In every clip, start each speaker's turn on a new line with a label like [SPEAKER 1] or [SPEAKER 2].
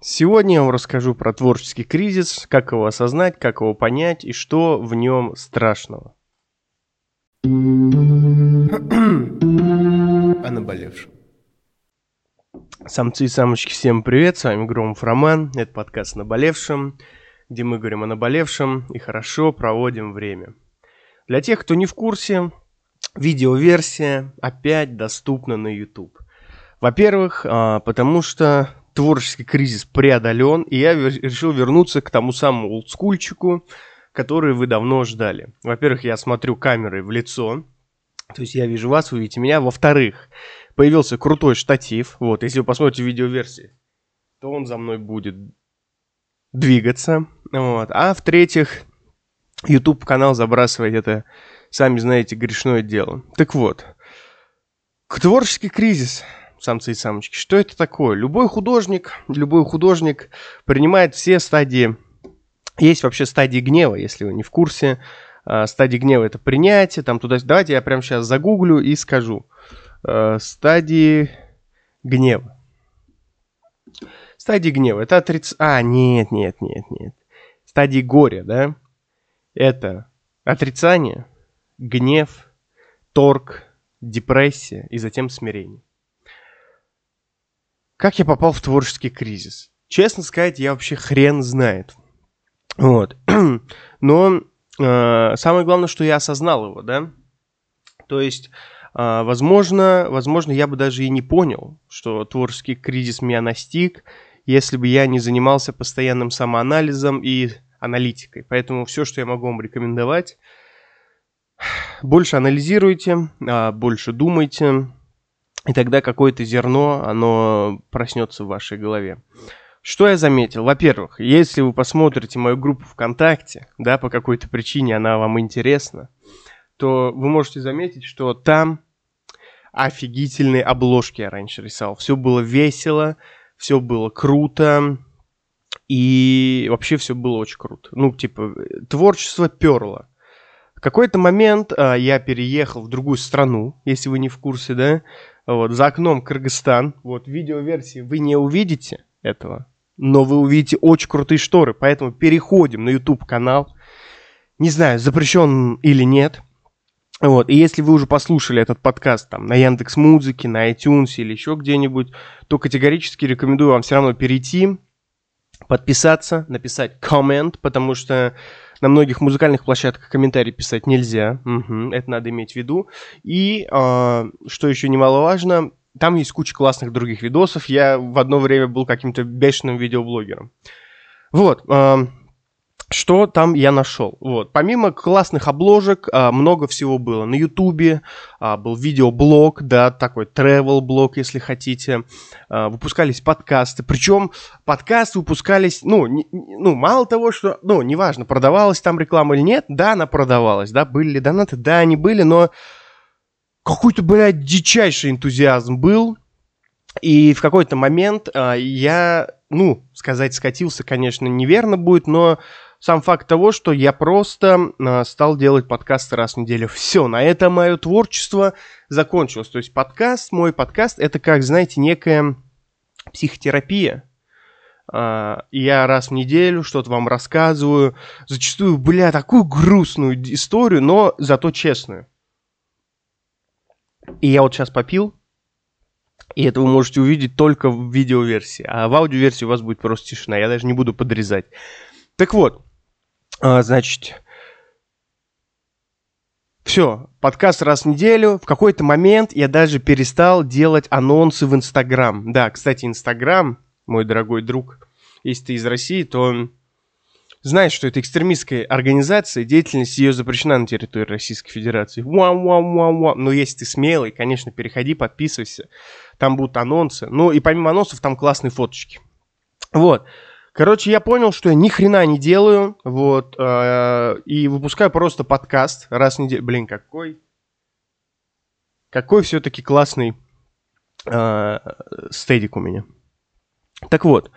[SPEAKER 1] Сегодня я вам расскажу про творческий кризис, как его осознать, как его понять и что в нем страшного. О наболевшем. Самцы и самочки, всем привет, с вами Громов Роман, это подкаст «Наболевшем», где мы говорим о наболевшем и хорошо проводим время. Для тех, кто не в курсе, видеоверсия опять доступна на YouTube. Во-первых, а, потому что творческий кризис преодолен, и я решил вернуться к тому самому олдскульчику, который вы давно ждали. Во-первых, я смотрю камерой в лицо, то есть я вижу вас, вы видите меня. Во-вторых, появился крутой штатив. Вот, если вы посмотрите видеоверсии, то он за мной будет двигаться. Вот. А в-третьих, YouTube канал забрасывает это, сами знаете, грешное дело. Так вот, творческий кризис самцы и самочки. Что это такое? Любой художник, любой художник принимает все стадии. Есть вообще стадии гнева, если вы не в курсе. А, стадии гнева это принятие, там туда. Давайте я прямо сейчас загуглю и скажу. А, стадии гнева. Стадии гнева это отриц... А, нет, нет, нет, нет. Стадии горя, да? Это отрицание, гнев, торг, депрессия и затем смирение. Как я попал в творческий кризис? Честно сказать, я вообще хрен знает. Вот. Но э, самое главное, что я осознал его, да? То есть, э, возможно, возможно, я бы даже и не понял, что творческий кризис меня настиг, если бы я не занимался постоянным самоанализом и аналитикой. Поэтому все, что я могу вам рекомендовать, больше анализируйте, а, больше думайте, и тогда какое-то зерно, оно проснется в вашей голове. Что я заметил? Во-первых, если вы посмотрите мою группу ВКонтакте, да, по какой-то причине она вам интересна, то вы можете заметить, что там офигительные обложки я раньше рисовал. Все было весело, все было круто, и вообще все было очень круто. Ну, типа, творчество перло. В какой-то момент а, я переехал в другую страну, если вы не в курсе, да, вот, за окном Кыргызстан. Вот, в видеоверсии вы не увидите этого, но вы увидите очень крутые шторы. Поэтому переходим на YouTube канал. Не знаю, запрещен или нет. Вот, и если вы уже послушали этот подкаст там на Яндекс Музыке, на iTunes или еще где-нибудь, то категорически рекомендую вам все равно перейти, подписаться, написать коммент, потому что на многих музыкальных площадках комментарий писать нельзя. Угу, это надо иметь в виду. И, э, что еще немаловажно, там есть куча классных других видосов. Я в одно время был каким-то бешеным видеоблогером. Вот. Э, что там я нашел. Вот. Помимо классных обложек, а, много всего было. На Ютубе а, был видеоблог, да, такой travel блог, если хотите. А, выпускались подкасты. Причем подкасты выпускались, ну, не, ну, мало того, что, ну, неважно, продавалась там реклама или нет, да, она продавалась, да, были ли донаты, да, они были, но какой-то, блядь, дичайший энтузиазм был. И в какой-то момент я, ну, сказать скатился, конечно, неверно будет, но сам факт того, что я просто э, стал делать подкасты раз в неделю. Все, на этом мое творчество закончилось. То есть подкаст, мой подкаст, это как, знаете, некая психотерапия. Uh, я раз в неделю что-то вам рассказываю. Зачастую, бля, такую грустную историю, но зато честную. И я вот сейчас попил, и это вы можете увидеть только в видеоверсии. А в аудиоверсии у вас будет просто тишина. Я даже не буду подрезать. Так вот, а, значит, все, подкаст раз в неделю. В какой-то момент я даже перестал делать анонсы в Инстаграм. Да, кстати, Инстаграм, мой дорогой друг, если ты из России, то знаешь, что это экстремистская организация, деятельность ее запрещена на территории Российской Федерации. Вау, вау, вау, вау. Но если ты смелый, конечно, переходи, подписывайся. Там будут анонсы. Ну и помимо анонсов, там классные фоточки. Вот. Короче, я понял, что я ни хрена не делаю, вот, э, и выпускаю просто подкаст раз в неделю. Блин, какой, какой все-таки классный э, стедик у меня. Так вот,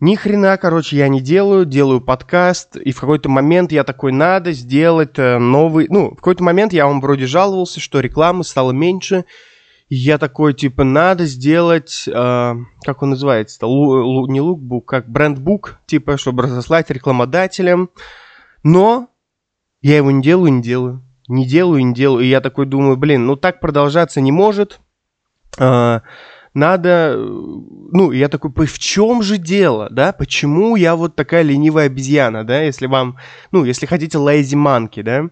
[SPEAKER 1] ни хрена, короче, я не делаю, делаю подкаст, и в какой-то момент я такой, надо сделать э, новый... Ну, в какой-то момент я вам вроде жаловался, что рекламы стало меньше, я такой, типа, надо сделать, э, как он называется, лу, лу, не лукбук, как брендбук, типа, чтобы разослать рекламодателям. Но я его не делаю, не делаю. Не делаю, не делаю. И я такой думаю, блин, ну так продолжаться не может. Э, надо, ну, я такой, в чем же дело, да, почему я вот такая ленивая обезьяна, да, если вам, ну, если хотите lazy monkey, да,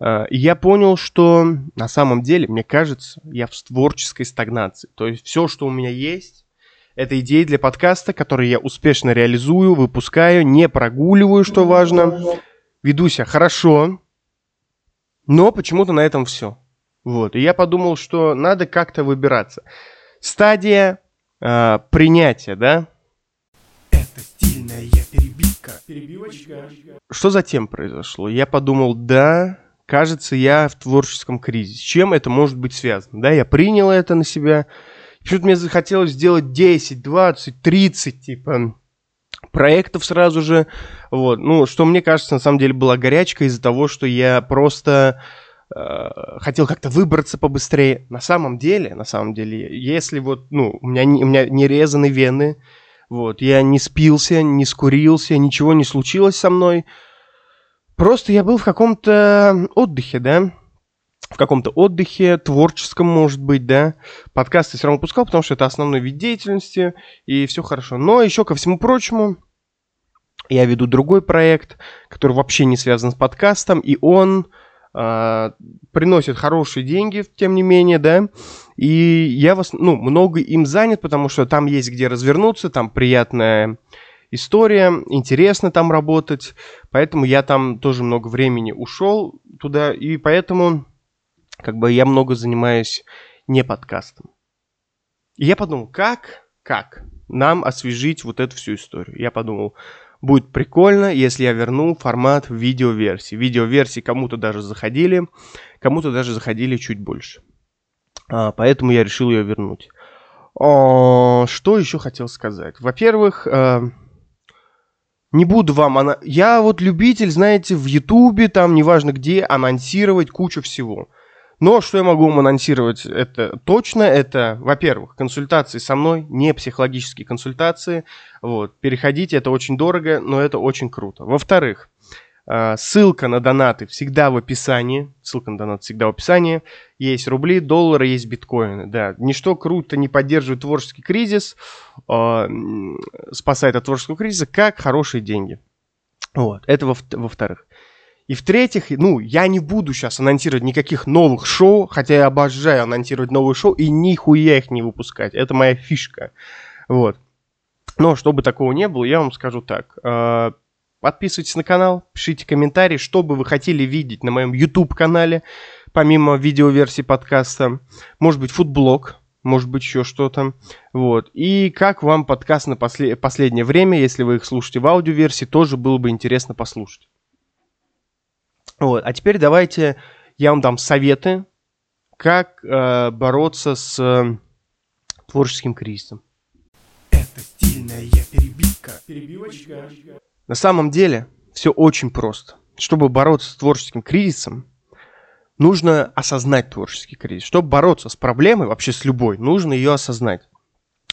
[SPEAKER 1] а, я понял, что на самом деле, мне кажется, я в творческой стагнации, то есть все, что у меня есть, это идеи для подкаста, которые я успешно реализую, выпускаю, не прогуливаю, что важно, веду себя хорошо, но почему-то на этом все. Вот, и я подумал, что надо как-то выбираться. Стадия э, принятия, да? Это стильная перебивка. Перебивочка. Что затем произошло? Я подумал, да, кажется, я в творческом кризисе. С чем это может быть связано? Да, я принял это на себя. Что-то мне захотелось сделать 10, 20, 30, типа, проектов сразу же. Вот. Ну, что мне кажется, на самом деле была горячка из-за того, что я просто хотел как-то выбраться побыстрее. На самом деле, на самом деле, если вот, ну, у меня, у меня не резаны вены, вот, я не спился, не скурился, ничего не случилось со мной. Просто я был в каком-то отдыхе, да, в каком-то отдыхе, творческом, может быть, да. Подкасты все равно пускал, потому что это основной вид деятельности, и все хорошо. Но еще ко всему прочему, я веду другой проект, который вообще не связан с подкастом, и он приносит хорошие деньги, тем не менее, да, и я вас, ну, много им занят, потому что там есть где развернуться, там приятная история, интересно там работать, поэтому я там тоже много времени ушел туда, и поэтому как бы я много занимаюсь не подкастом. И я подумал, как, как нам освежить вот эту всю историю. Я подумал, Будет прикольно, если я верну формат видеоверсии. Видеоверсии кому-то даже заходили, кому-то даже заходили чуть больше. А, поэтому я решил ее вернуть. О, что еще хотел сказать? Во-первых, э, не буду вам... Ана... Я вот любитель, знаете, в Ютубе, там, неважно где, анонсировать кучу всего. Но что я могу вам анонсировать это точно, это, во-первых, консультации со мной, не психологические консультации. Вот, переходите, это очень дорого, но это очень круто. Во-вторых, а, ссылка на донаты всегда в описании. Ссылка на донат всегда в описании. Есть рубли, доллары, есть биткоины. Да, ничто круто не поддерживает творческий кризис, э, спасает от творческого кризиса, как хорошие деньги. Вот, это во-вторых. И в-третьих, ну, я не буду сейчас анонсировать никаких новых шоу, хотя я обожаю анонсировать новые шоу и нихуя их не выпускать. Это моя фишка. Вот. Но чтобы такого не было, я вам скажу так. Э, подписывайтесь на канал, пишите комментарии, что бы вы хотели видеть на моем YouTube-канале, помимо видеоверсии подкаста. Может быть, футблог, может быть, еще что-то. Вот. И как вам подкаст на после... последнее время, если вы их слушаете в аудиоверсии, тоже было бы интересно послушать. Вот. А теперь давайте я вам дам советы, как э, бороться с э, творческим кризисом. Это стильная перебивка. Перебивочка. На самом деле все очень просто. Чтобы бороться с творческим кризисом, нужно осознать творческий кризис. Чтобы бороться с проблемой, вообще с любой, нужно ее осознать.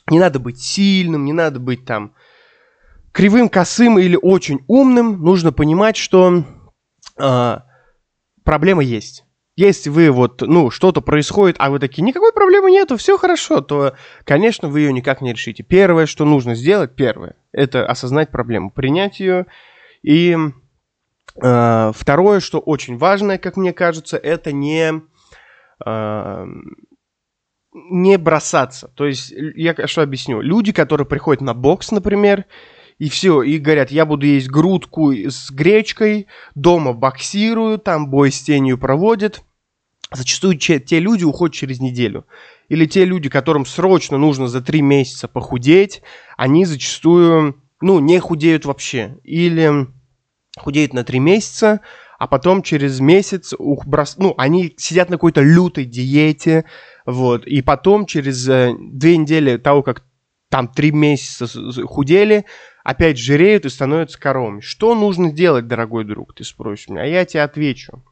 [SPEAKER 1] Не надо быть сильным, не надо быть там кривым, косым или очень умным. Нужно понимать, что проблема есть. Если вы вот, ну, что-то происходит, а вы такие, никакой проблемы нету, все хорошо, то, конечно, вы ее никак не решите. Первое, что нужно сделать, первое, это осознать проблему, принять ее. И э, второе, что очень важное, как мне кажется, это не, э, не бросаться. То есть, я что объясню. Люди, которые приходят на бокс, например, и все, и говорят, я буду есть грудку с гречкой, дома боксирую, там бой с тенью проводят. Зачастую те люди уходят через неделю. Или те люди, которым срочно нужно за три месяца похудеть, они зачастую, ну, не худеют вообще. Или худеют на три месяца, а потом через месяц, ух, брос... ну, они сидят на какой-то лютой диете, вот, и потом через э, две недели того, как там три месяца худели, опять жиреют и становятся коровами. Что нужно делать, дорогой друг, ты спросишь меня, а я тебе отвечу.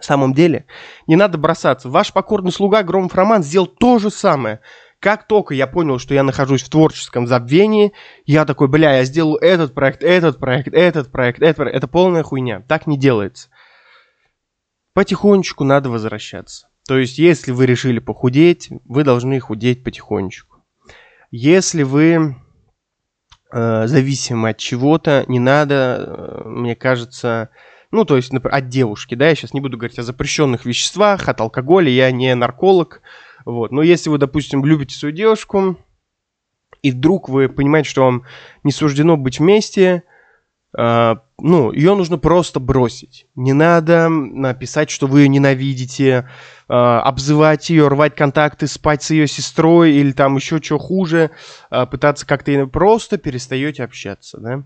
[SPEAKER 1] самом деле, не надо бросаться. Ваш покорный слуга Громов Роман сделал то же самое. Как только я понял, что я нахожусь в творческом забвении, я такой, бля, я сделаю этот проект, этот проект, этот проект, этот проект. Это полная хуйня. Так не делается. Потихонечку надо возвращаться. То есть, если вы решили похудеть, вы должны худеть потихонечку. Если вы э, зависимы от чего-то, не надо, э, мне кажется, ну, то есть, например, от девушки, да, я сейчас не буду говорить о запрещенных веществах, от алкоголя, я не нарколог, вот. Но если вы, допустим, любите свою девушку, и вдруг вы понимаете, что вам не суждено быть вместе, ну, ее нужно просто бросить. Не надо написать, что вы ее ненавидите, э, обзывать ее, рвать контакты, спать с ее сестрой или там еще что хуже, э, пытаться как-то просто перестаете общаться, да.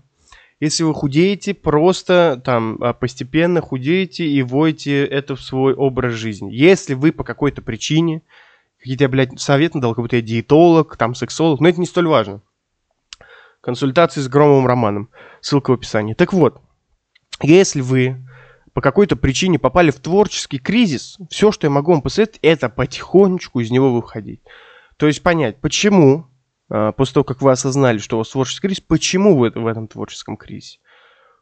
[SPEAKER 1] Если вы худеете, просто там постепенно худеете и вводите это в свой образ жизни. Если вы по какой-то причине, какие-то блядь, совет надал, как будто я диетолог, там, сексолог, но это не столь важно. Консультации с Громовым Романом. Ссылка в описании. Так вот, если вы по какой-то причине попали в творческий кризис, все, что я могу вам посоветовать, это потихонечку из него выходить. То есть понять, почему а, после того, как вы осознали, что у вас творческий кризис, почему вы в этом творческом кризисе?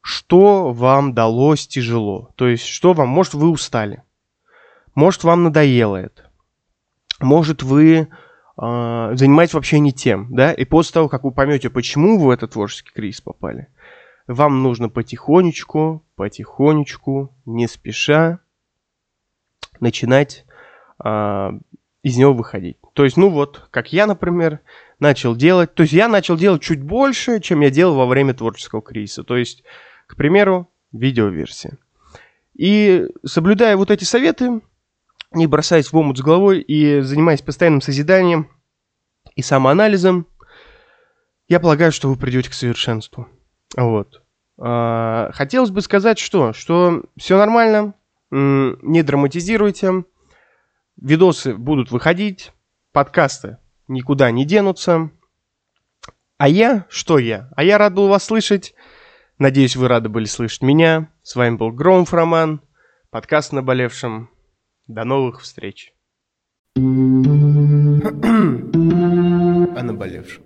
[SPEAKER 1] Что вам далось тяжело? То есть, что вам, может, вы устали? Может, вам надоело это? Может, вы занимаетесь вообще не тем, да? И после того, как вы поймете, почему вы в этот творческий кризис попали, вам нужно потихонечку, потихонечку, не спеша начинать э, из него выходить. То есть, ну вот, как я, например, начал делать. То есть я начал делать чуть больше, чем я делал во время творческого кризиса. То есть, к примеру, видеоверсия. И соблюдая вот эти советы, не бросаясь в омут с головой и занимаясь постоянным созиданием и самоанализом, я полагаю, что вы придете к совершенству. Вот. А, хотелось бы сказать, что, что все нормально, не драматизируйте, видосы будут выходить, подкасты никуда не денутся. А я? Что я? А я рад был вас слышать. Надеюсь, вы рады были слышать меня. С вами был Громов Роман, подкаст «Наболевшим». До новых встреч. О наболевшем.